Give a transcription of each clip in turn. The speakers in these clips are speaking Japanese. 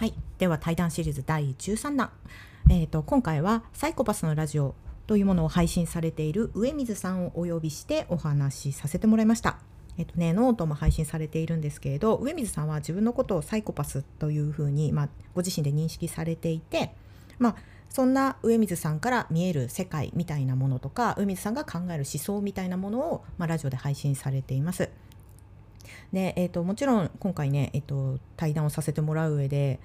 はい、では対談シリーズ第13弾、えー、と今回はサイコパスのラジオというものを配信されている上水さんをお呼びしてお話しさせてもらいました。えっとね、ノートも配信されているんですけれど上水さんは自分のことをサイコパスというふうに、まあ、ご自身で認識されていて、まあ、そんな上水さんから見える世界みたいなものとか上水さんが考える思想みたいなものを、まあ、ラジオで配信されています。で、えーと、もちろん今回ね、えーと、対談をさせてもらう上で、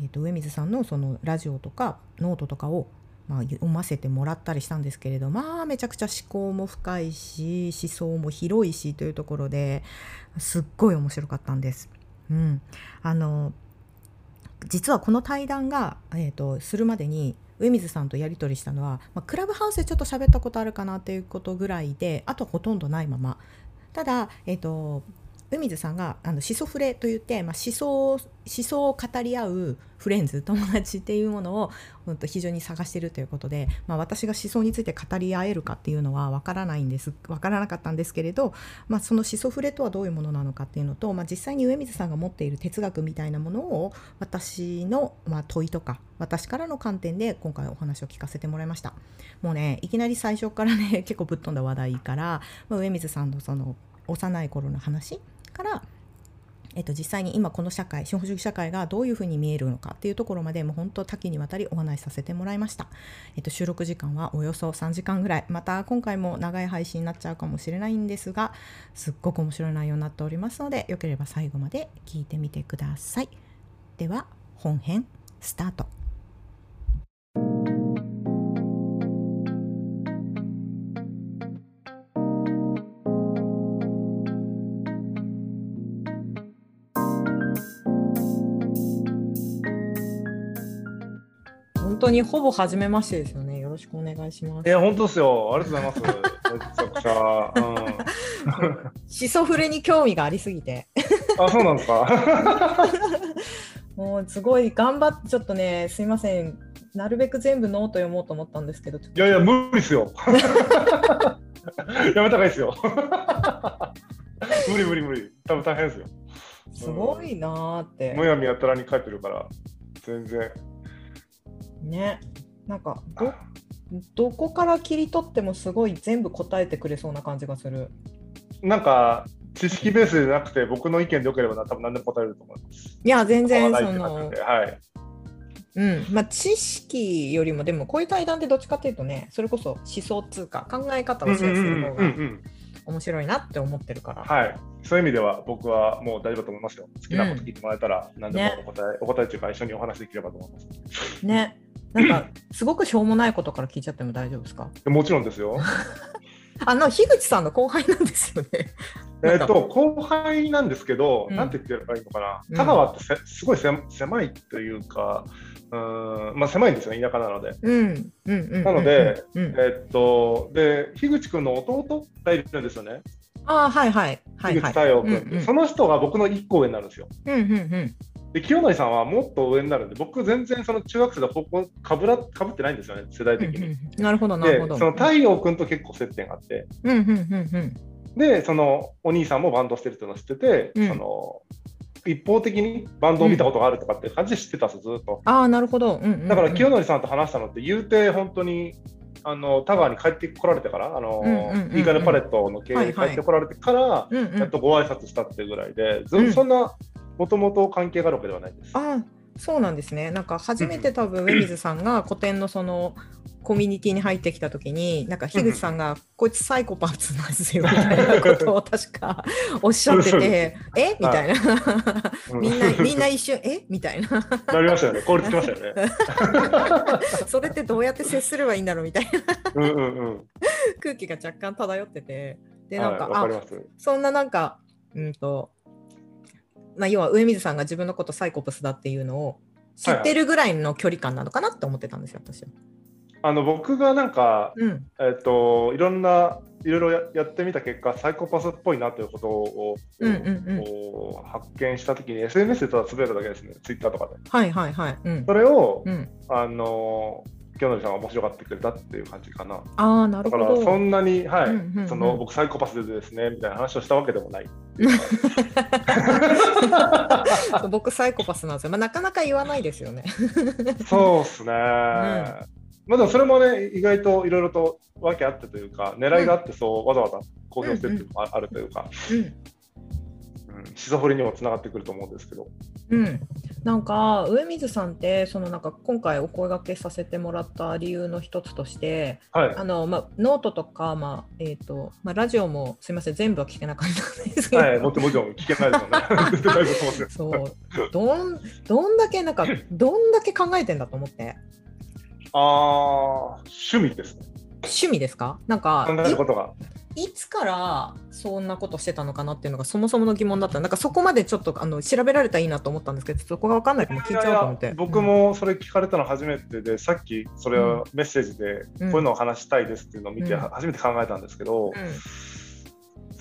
えーと、上水さんのそのラジオとかノートとかを、まあ、読ませてもらったりしたんですけれどまあめちゃくちゃ思考も深いし思想も広いしというところですっごい面白かったんです。うん、あの実はこの対談が、えー、とするまでに上水さんとやり取りしたのは、まあ、クラブハウスでちょっと喋ったことあるかなっていうことぐらいであとほとんどないままただ、えーと海水さんがあのシソフレといって、まあ、思想思想を語り合うフレンズ友達っていうものを、うん、と非常に探してるということで、まあ、私が思想について語り合えるかっていうのは分からないんです分からなかったんですけれど、まあ、そのシソフレとはどういうものなのかっていうのと、まあ、実際に上水さんが持っている哲学みたいなものを私の、まあ、問いとか私からの観点で今回お話を聞かせてもらいました。もうねいきなり最初からね結構ぶっ飛んだ話題から、まあ、上水さんのその幼い頃の話から、えっと、実際に今この社会資本主義社会がどういうふうに見えるのかっていうところまでもう本当多岐にわたりお話しさせてもらいました、えっと、収録時間はおよそ3時間ぐらい。また今回も長い配信になっちゃうかもしれないんですがすっごく面白い内容になっておりますのでよければ最後まで聞いてみてください。では本編スタート。本当にほぼ初めましてですよね。よろしくお願いします。いや、本当ですよ。ありがとうございます。めちゃくちゃ。うん。しそフレに興味がありすぎて。あ、そうなんですか？もうすごい頑張ってちょっとね、すいません。なるべく全部ノート読もうと思ったんですけど。いやいや、無理ですよ。やめた方がいいですよ。無理無理無理。多分大変ですよ。すごいなーって。むやみやたらに書いてるから、全然。ね。なんかどどこから切り取ってもすごい全部答えてくれそうな感じがする。なんか知識ベースでなくて僕の意見でよければ多分何でも答えると思います。いや全然そのはい。うん。まあ、知識よりもでもこういう対談ってどっちかっていうとねそれこそ思想通貨考え方をシェアする方が面白いなって思ってるから、はい。そういう意味では僕はもう大丈夫だと思いますよ。好きなこと聞いてもらえたら何でもお答え、ね、お答えというか一緒にお話できればと思います。ねなんかすごくしょうもないことから聞いちゃっても大丈夫ですか？もちろんですよ。あの樋口さんの後輩なんですよね。えっと後輩なんですけど、うん、なんて言ってればいいのかな、田川ってすごい狭いというか、うんまあ、狭いんですよ、田舎なので。なので、えっと、で、樋口君の弟がいるんですよね。あはいはい。樋口太陽君、うんうん、その人が僕の1個上になるんですよ。うんうんうんで清則さんはもっと上になるんで僕全然その中学生で方向かぶらかぶってないんですよね世代的に。うんうん、なるほどなるほど。その太陽君と結構接点があって。うんうんうんうん、でそのお兄さんもバンドしてるっていうのを知ってて、うん、その一方的にバンドを見たことがあるとかって感じで知ってたんですずっと。ああなるほど、うんうんうん、だから清則さんと話したのって言うて本当にあの田川に帰ってこられてからあの、イーガルパレットの経営に帰ってこられてから、はいはい、やっとご挨拶したっていうぐらいで、うんうん、そんなもともと関係があるわけではないです。あそうなんですね。なんか初めて多分上水さんが 古典のそのコミュニティに入ってきた時になんか樋口さんが「こいつサイコパスなんですよ」みたいなことを確か おっしゃってて「え？みたいな。みんなみんな一瞬「え？みたいな。なりましたよね。効率きましたよね。それってどうやって接すればいいんだろうみたいな。うんうん、うん、空気が若干漂ってて。でなんか、はい、あそんななんかうんとまあ、要は上水さんが自分のことサイコパスだっていうのを知ってるぐらいの距離感なのかなって思ってたんですよ、私は。あの僕がなんか、うん、えっ、ー、といろんないろいろややってみた結果サイコパスっぽいなということを、うんうんうん、発見したときに SNS でただつぶやいただけですねツイッターとかで。はいはいはい。うん、それを、うん、あの清則さんが面白がってくれたっていう感じかな。あなるほどだからそんなに、はい、うんうんうん、その僕サイコパスでですねみたいな話をしたわけでもない。僕サイコパスなんですよ。まあ、なかなか言わないですよね。そうですね。うん、まあでもそれもね意外といろいろと訳あってというか狙いがあってそう、うん、わざわざ公表してるっていうのもあるというか。うんシソフレにもつながってくると思うんですけど。うん、なんか上水さんってそのなんか今回お声がけさせてもらった理由の一つとして、はい、あのまあ、ノートとか、まあえーとまあ、ラジオもすみません全部は聞けなかったんですけど、はい、もちろん聞けないですよね。そうどんどんだけなんかどんだけ考えてんだと思って。ああ趣味ですね。趣味ですか？なんか考えることがいつからそんなことしてたのかなっていうのがそもそもの疑問だった。なんかそこまでちょっとあの調べられたらいいなと思ったんですけどそこが分かんないかも聞いちゃうと思って。僕もそれ聞かれたの初めてで、うん、さっきそれをメッセージでこういうのを話したいですっていうのを見て初めて考えたんですけど、うんうん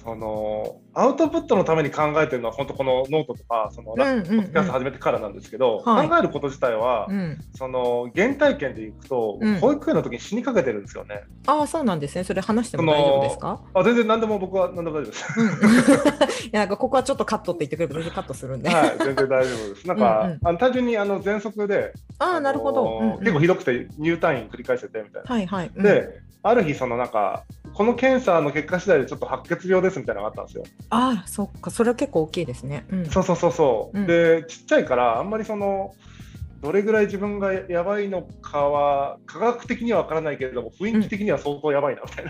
そのアウトプットのために考えてるのは本当このノートとかそのポッドキャスト始めてからなんですけど、考えること自体は、うん、その原体験でいくと、うん、保育園の時に死にかけてるんですよね。ああそうなんですね。それ話しても大丈夫ですか？あ全然何でも僕は何でも大丈夫です。いやなんかここはちょっとカットって言ってくれば全然カットするんで。はい全然大丈夫です。なんかうん、あの単純にあの喘息で、ああなるほど、うんうん、結構ひどくて入退院繰り返しててみたいな。はいはい。である日そのなんかこの検査の結果次第でちょっと白血病ですみたいなのがあったんですよ。ああそっかそれは結構大きいですね。うん、そうそうそうそう。うん、でちっちゃいからあんまりそのどれぐらい自分がやばいのかは科学的には分からないけれども雰囲気的には相当やばいなみたい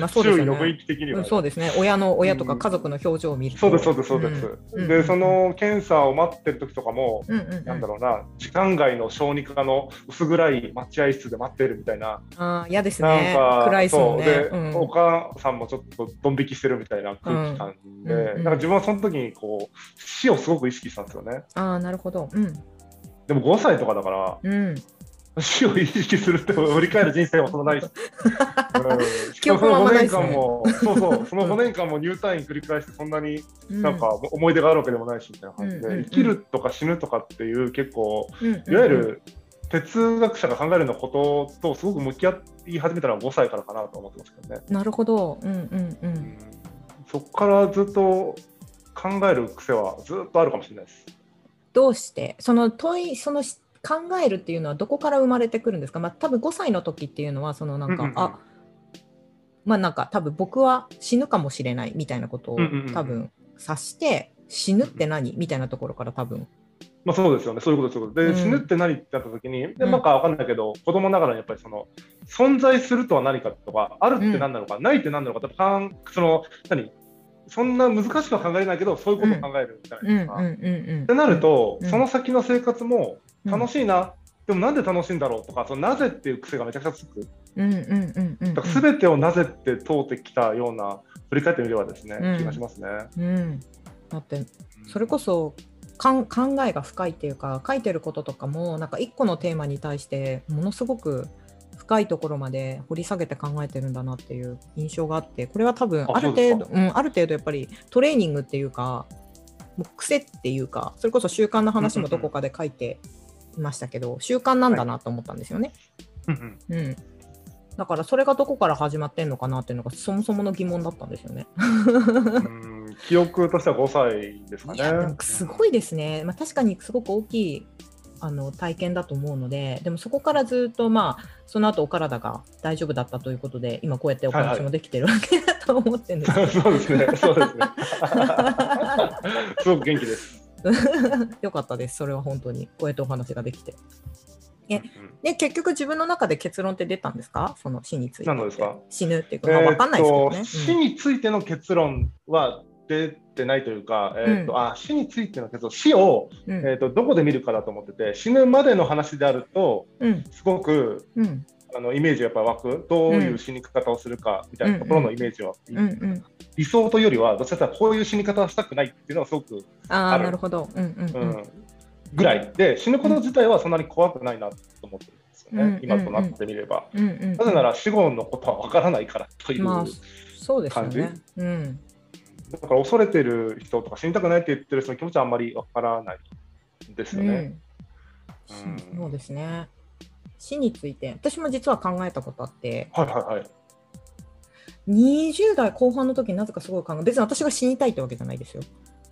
な。周囲の雰囲気的には、そうですね。親の親とか家族の表情を見ると、うん、そうですそうです。そうです、でその検査を待ってる時とかも、うんうんうん、なんだろうな時間外の小児科の薄暗い待合室で待ってるみたいな。あ嫌ですね。なんか暗いそう。ねで、うん、お母さんもちょっとドン引きしてるみたいな空気感で、うんうん、なんか自分はその時にこう死をすごく意識したんですよね。あなるほど、うんでも5歳とかだから、うん、死を意識するって振り返る人生もそんなないし、うん、その5年間も、ね、そうそう その5年間も入退院繰り返してそんなになんか思い出があるわけでもないしみたいな感じで、うん、生きるとか死ぬとかっていう結構、いわゆる哲学者が考えるようなこととすごく向き合い始めたのは5歳からかなと思ってますけどね。なるほど、うんうんうん、そこからずっと考える癖はずっとあるかもしれないです。どうしてその問いその考えるっていうのはどこから生まれてくるんですか、まあ、多分5歳の時っていうのはそのなんか、うんうんうん、あまあなんか多分僕は死ぬかもしれないみたいなことを多分察して死ぬって何みたいなところから多分。まあそうですよね、そういうことですで、うん、死ぬって何ってなった時に、でなんかわかんないけど、子供ながらにやっぱりその存在するとは何かとか、あるって何なのか、うん、ないって何なのか、その何？そんな難しくは考えないけどそういうことを考えるじゃな。いですか。ってなると、その先の生活も楽しいな、でもなんで楽しいんだろうとかそのなぜっていう癖がめちゃくちゃつく。すべてをなぜって通ってきたような振り返ってみればですね、うん、気がしますね。うん、だってそれこそ考えが深いっていうか書いてることとかもなんか一個のテーマに対してものすごく深いところまで掘り下げて考えてるんだなっていう印象があってこれは多分ある程度うん、ある程度やっぱりトレーニングっていうかもう癖っていうかそれこそ習慣の話もどこかで書いていましたけど、習慣なんだなと思ったんですよね。うん、うん、だからそれがどこから始まってんのかなっていうのがそもそもの疑問だったんですよね。記憶としては5歳ですかね。すごいですね。まあ、確かにすごく大きいあの体験だと思うのででもそこからずっとまあその後お体が大丈夫だったということで今こうやってお話もできてるわけだと思ってるんです、はいはい、そうですね。そうですね。すごく元気です。よかったです。それは本当に。こうやってお話ができて。え、で結局自分の中で結論って出たんですか？その死について。何ですか？死ぬっていうか、まあ、分かんないですけどね、死についての結論は出てないというか、えーと、うん、あ死についてのけど死を、うん、えーと、どこで見るかだと思ってて死ぬまでの話であると、うん、すごく、あのイメージがやっぱ湧く。どういう死に方をするかみたいなところのイメージは、理想というよりはどちらかというとこういう死に方をしたくないっていうのはすごくある。なるほど、うんうんうん。ぐらい。で死ぬこと自体はそんなに怖くないなと思ってるんですよね、今となってみれば、なぜなら死後のことはわからないからという感じ。まあそうですね。うんだから恐れてる人とか死にたくないって言ってる人の気持ちはあんまりわからないですよね。うん、そうですね。死について私も実は考えたことあって、はいはいはい、20代後半の時なぜかすごい考え別に私が死にたいってわけじゃないですよ。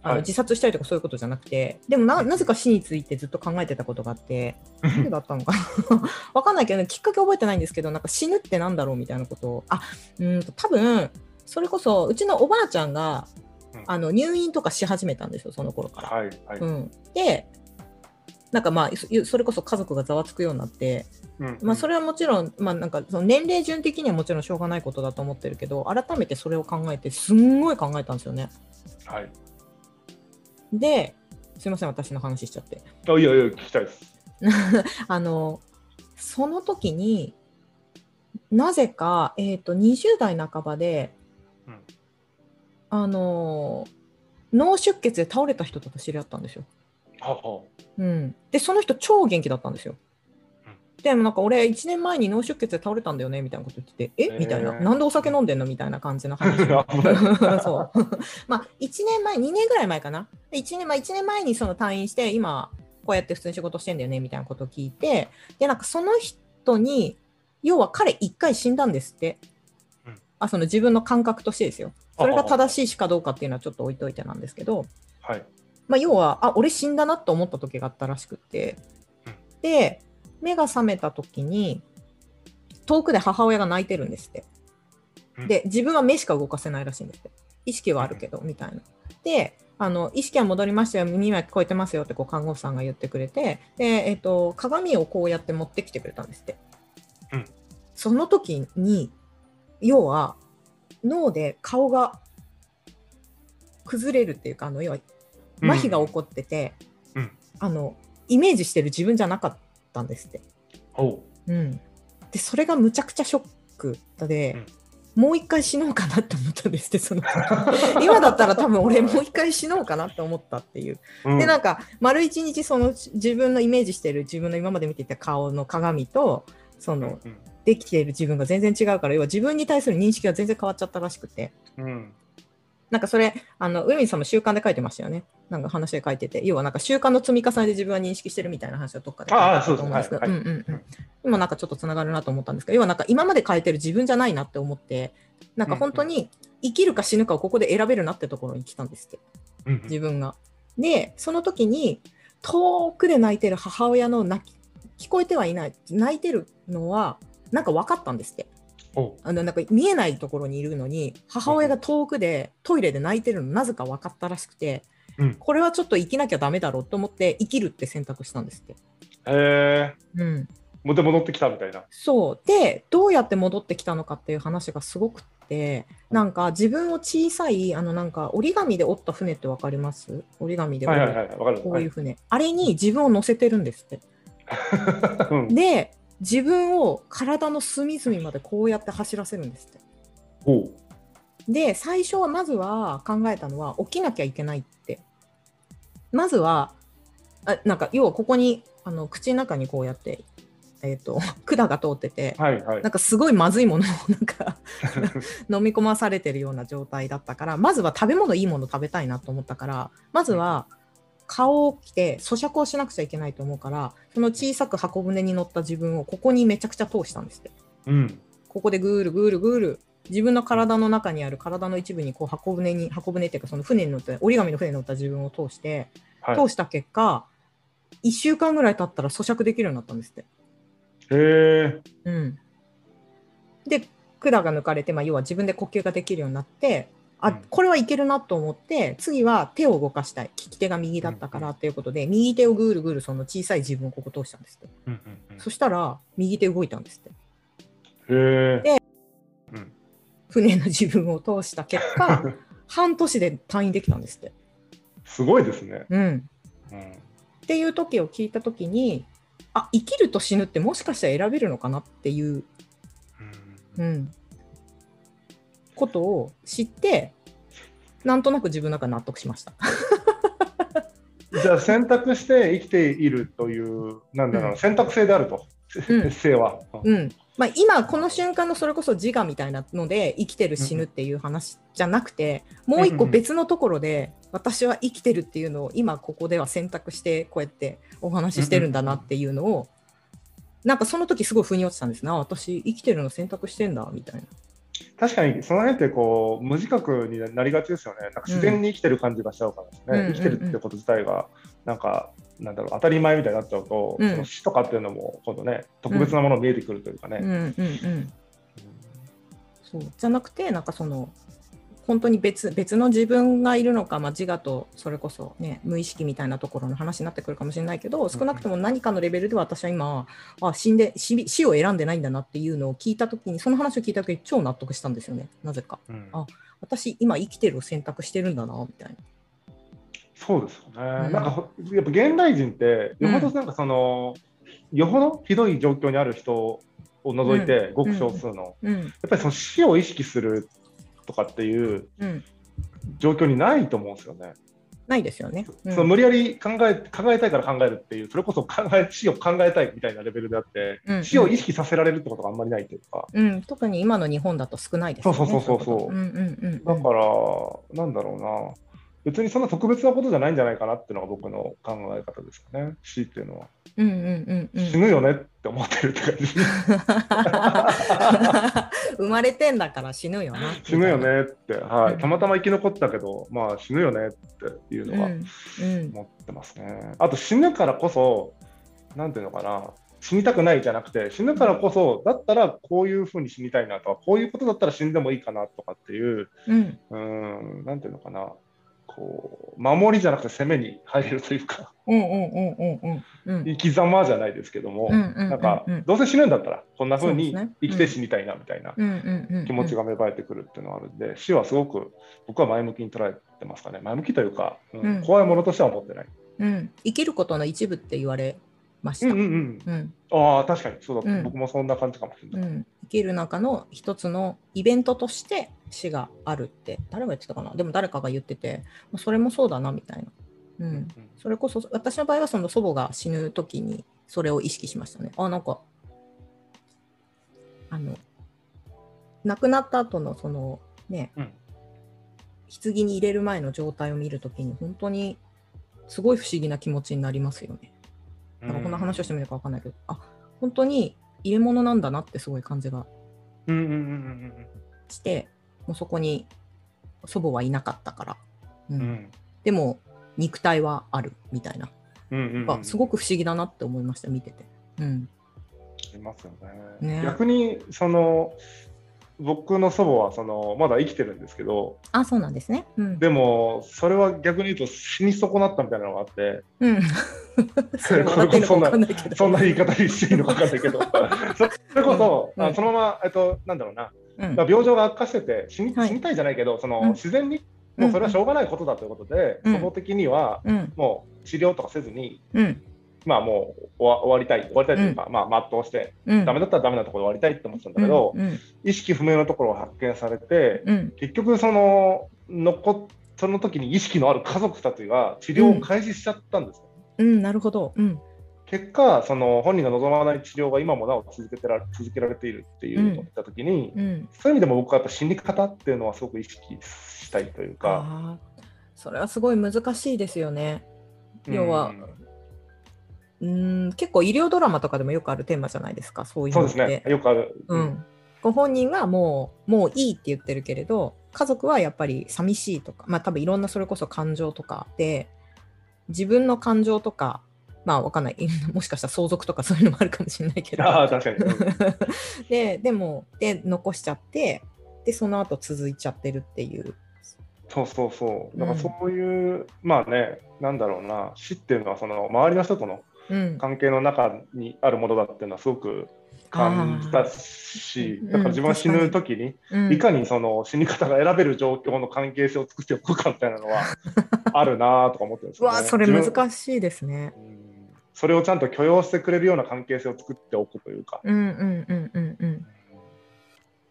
あの、はい、自殺したいとかそういうことじゃなくて。でもなぜか死についてずっと考えてたことがあって。何だったのかな。わかんないけど、ね、きっかけ覚えてないんですけどなんか死ぬってなんだろうみたいなことを。あうん多分それこそうちのおばあちゃんが、うん、あの入院とかし始めたんですよその頃から。はいはいうん、でなんかまあそれこそ家族がざわつくようになって、うん、まあ、それはもちろん,、まあ、なんかその年齢順的にはもちろんしょうがないことだと思ってるけど改めてそれを考えてすんごい考えたんですよね。はい、で、すみません、私の話しちゃって。あいやいや、聞きたいです。あの、その時になぜか、えーと、20代半ばで、うん、あの脳出血で倒れた人と知り合ったんですよ。ははうん、でその人超元気だったんですよ。でもなんか俺1年前に脳出血で倒れたんだよねみたいなこと言ってて、え？みたいな、なんでお酒飲んでんの？みたいな感じの話。そう まあ1年前、2年ぐらい前かな。1年,、まあ、1年前にその退院して、今こうやって普通に仕事してんだよねみたいなことを聞いて、で、なんかその人に、要は彼1回死んだんですって。うん、あその自分の感覚としてですよ。それが正しいしかどうかっていうのはちょっと置いといてなんですけど、はいまあ、要は、あ、俺死んだなと思った時があったらしくて、で、目が覚めた時に遠くで母親が泣いてるんですって。で自分は目しか動かせないらしいんですって。意識はあるけどみたいな。であの意識は戻りましたよ耳は聞こえてますよってこう看護師さんが言ってくれてで、えーと、鏡をこうやって持ってきてくれたんですって。うん、その時に要は脳で顔が崩れるっていうかあの要は麻痺が起こってて、うん。うん、あのイメージしてる自分じゃなかった。んですって。う。ん、でそれがむちゃくちゃショックで、うん、もう一回死のうかなって思ったんですってその。今だったら多分俺もう一回死のうかなって思ったっていう。うん、でなんか丸一日その自分のイメージしてる自分の今まで見ていた顔の鏡とその、うん、できている自分が全然違うから要は自分に対する認識が全然変わっちゃったらしくて。うん。なんかそれ、あの上水さんも習慣で書いてましたよね。なんか話で書いてて、要はなんか習慣の積み重ねで自分は認識してるみたいな話をどっかで書いてたと思うんですけど、今なんかちょっとつながるなと思ったんですけど、要はなんか今まで書いてる自分じゃないなって思って、なんか本当に生きるか死ぬかをここで選べるなってところに来たんですって、自分が。で、その時に遠くで泣いてる母親の泣き、聞こえてはいない、泣いてるのはなんか分かったんですって。あのなんか見えないところにいるのに母親が遠くでトイレで泣いてるのなぜか分かったらしくて、うん、これはちょっと生きなきゃダメだろうと思って生きるって選択したんですって。へえー。うん。で戻ってきたみたいな。そう。でどうやって戻ってきたのかっていう話がすごくってなんか自分を小さいあのなんか折り紙で折った船って分かります？折り紙で折る、こういう船、はい、あれに自分を乗せてるんですって。うん、で自分を体の隅々までこうやって走らせるんですって。で最初はまずは考えたのは起きなきゃいけないって。まずはあなんか要はここにあの口の中にこうやって、えーと、管が通ってて、はいはい、なんかすごいまずいものを なんか 飲み込まされてるような状態だったからまずは食べ物いいもの食べたいなと思ったからまずは、うん顔を着て咀嚼をしなくちゃいけないと思うからその小さく箱舟に乗った自分をここにめちゃくちゃ通したんですって、うん、ここでぐーるぐーるぐーる自分の体の中にある体の一部にこう箱舟に箱舟っていうかその船に乗って折り紙の船に乗った自分を通して、はい、通した結果1週間ぐらい経ったら咀嚼できるようになったんですって。へえ。うん、で管が抜かれて、まあ、要は自分で呼吸ができるようになってあこれはいけるなと思って次は手を動かしたい。利き手が右だったからということで、右手をぐるぐるその小さい自分をここ通したんですって、うんうん、そしたら右手動いたんですって。へで、うん、船の自分を通した結果 半年で退院できたんですって。すごいですね、うん、うん、っていう時を聞いた時にあ生きると死ぬってもしかしたら選べるのかなっていう、うん、うんことを知ってなんとなく自分の中納得しました。じゃあ選択して生きているというなんだろう、うん、選択性であると、うん、性は。うんまあ、今この瞬間のそれこそ自我みたいなので生きてる死ぬっていう話じゃなくて、もう一個別のところで私は生きてるっていうのを今ここでは選択してこうやってお話ししてるんだなっていうのをなんかその時すごい腑に落ちたんですね。私生きてるの選択してんだみたいな。確かにその辺ってこう無自覚になりがちですよね。なんか自然に生きてる感じがしちゃうからですね。うん、生きてるってこと自体がなんかなんだろう当たり前みたいになっちゃうと、うん、その死とかっていうのも今度ね特別なもの見えてくるというかね。そう。じゃなくてなんかその本当に別別の自分がいるのか、まあ、自我とそれこそ、ね、無意識みたいなところの話になってくるかもしれないけど少なくとも何かのレベルで私は今あ死んで死死を選んでないんだなっていうのを聞いた時にその話を聞いた時に超納得したんですよね。なぜか、うん、あ私今生きてるを選択してるんだなみたいな。そうですよね、うん、なんかやっぱ現代人ってよほどなんかその、うん、よほどひどい状況にある人を除いて、ごく少数の、やっぱりその死を意識するとかっていう状況にないと思うんですよね。ないですよね。うん、その無理やり考え考えたいから考えるっていう、それこそ考え死を考えたいみたいなレベルであって、うん、死を意識させられるってことがあんまりないというか、うん、特に今の日本だと少ないですよね。そうそうそうそう。だから、なんだろうな、別にそんな特別なことじゃないんじゃないかなっていうのが僕の考え方ですかね、死っていうのは。うんうんうんうん、死ぬよねって思ってるって感じ。生まれてんだから死ぬよな。死ぬよねって、はい、たまたま生き残ったけど、まあ死ぬよねっていうのは思ってますね。うんうん、あと死ぬからこそ、なんていうのかな、死にたくないじゃなくて、死ぬからこそ、だったらこういうふうに死にたいなとか、こういうことだったら死んでもいいかなとかっていう、うん、うんなんていうのかな、こう守りじゃなくて攻めに入れるというか生き様じゃないですけども、なんかどうせ死ぬんだったらこんなふうに生きて死にたいなみたいな気持ちが芽生えてくるっていうのがあるんで死はすごく僕は前向きに捉えてますかね。前向きというか、うん、怖いものとしては思ってない、うん、生きることの一部って言われました。うんうんうん、ああ確かにそうだ、うん、僕もそんな感じかもしれない、うん。生きる中の一つのイベントとして死があるって誰が言ってたかな？でも誰かが言っててそれもそうだなみたいな。うん、それこそ私の場合はその祖母が死ぬ時にそれを意識しましたね。あなんかあの亡くなった後のそのね、うん、棺に入れる前の状態を見るときに本当にすごい不思議な気持ちになりますよね。なんかこんな話をしてみるか分かんないけど、あ本当に入れ物なんだなってすごい感じがして、もうそこに祖母はいなかったから、うん、うん、でも肉体はあるみたいな、うんうんうん、すごく不思議だなって思いました見てて。うん、いますよね。ね。逆にその僕の祖母はそのまだ生きてるんですけどあそうなんですね、うん、でもそれは逆に言うと死に損なったみたいなのがあって、うん、そそんなそんな言い方にしていいのか分かんないけど。それこそ、うん、あそのまま、えっと、なんだろうな、うん、病状が悪化してて死に,、死にたいじゃないけどその、自然にもうそれはしょうがないことだということで、祖母的には、もう治療とかせずに、まあもう終わりたい、終わりたいというか、うん、まあ全うして、うん、ダメだったらダメなところで終わりたいって思ってたんだけど、うんうん、意識不明のところを発見されて、うん、結局その残その時に意識のある家族たちが治療を開始しちゃったんですよ、うん、なるほど。結果、その本人が望まない治療が今もなお続けてら続けられているっていうのを見たときに、そういう意味でも僕はやっぱ死に方っていうのはすごく意識したいというか。それはすごい難しいですよね。要は、うん結構医療ドラマとかでもよくあるテーマじゃないですかそういう。そうですね。よくある、うん、ご本人はもうもういいって言ってるけれど家族はやっぱり寂しいとかまあ多分いろんなそれこそ感情とかで自分の感情とかまあわかんない。もしかしたら相続とかそういうのもあるかもしれないけど。あ確かに。ででもで残しちゃってでその後続いちゃってるっていう。そうそうそう。だからそういう、うん、まあねなんだろうな。死っていうのはその周りの人との関係の中にあるものだっていうのはすごく感じたし、だから自分は死ぬ時に、いかにその死に方が選べる状況の関係性を作っておくかみたいなのは あるなとか思ってるんですよ、ね。わそれ難しいですね。それをちゃんと許容してくれるような関係性を作っておくというか。うんうんうんうんうん。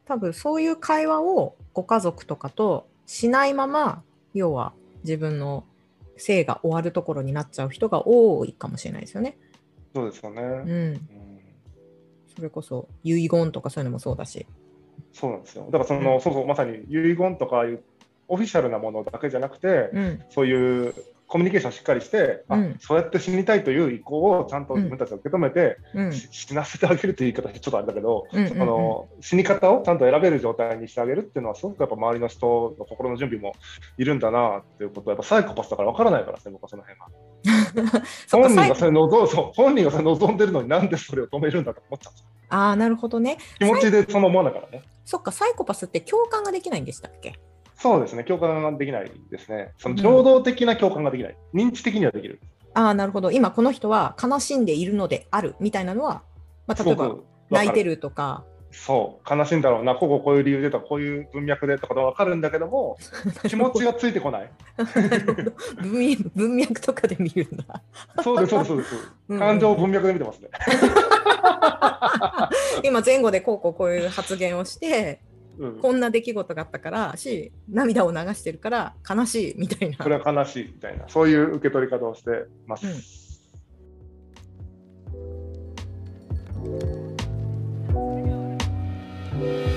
多分そういう会話をご家族とかとしないまま要は自分の生が終わるところになっちゃう人が多いかもしれないですよね。そうですよね。うん。うん、それこそ遺言とかそういうのもそうだし。そうなんですよ。だからその、うん、そうそうまさに遺言とかいうオフィシャルなものだけじゃなくて、うん、そういうコミュニケーションしっかりして、うん、あそうやって死にたいという意向をちゃんと自分たちが受け止めて、うん、死なせてあげるという言い方ちょっとあれだけど、うんうんうん、の死に方をちゃんと選べる状態にしてあげるっていうのはすごくやっぱ周りの人の心の準備もいるんだなっていうことはやっぱサイコパスだから分からないからですね僕は。その辺は。本人がそれ望そう本人がそれ望んでるのになんでそれを止めるんだと思っちゃうああなるほどね。気持ちでその思わないからね。そっかサイコパスって共感ができないんでしたっけ？そうですね、共感ができないですね。その情動的な共感ができない。うん、認知的にはできる。ああ、なるほど。今この人は悲しんでいるのであるみたいなのは、まあ、例えば泣いてるとか。そう、悲しいんだろうな、こここういう理由でとか、こういう文脈でとか分かるんだけども、気持ちがついてこない。文文脈とかで見るんだ。そうです、そうです、そうです。感情を文脈で見てますね。今前後でこうこうこういう発言をして、こんな出来事があったからし涙を流してるから悲しいみたいな。それは悲しいみたいな。そういう受け取り方をしてます。うん。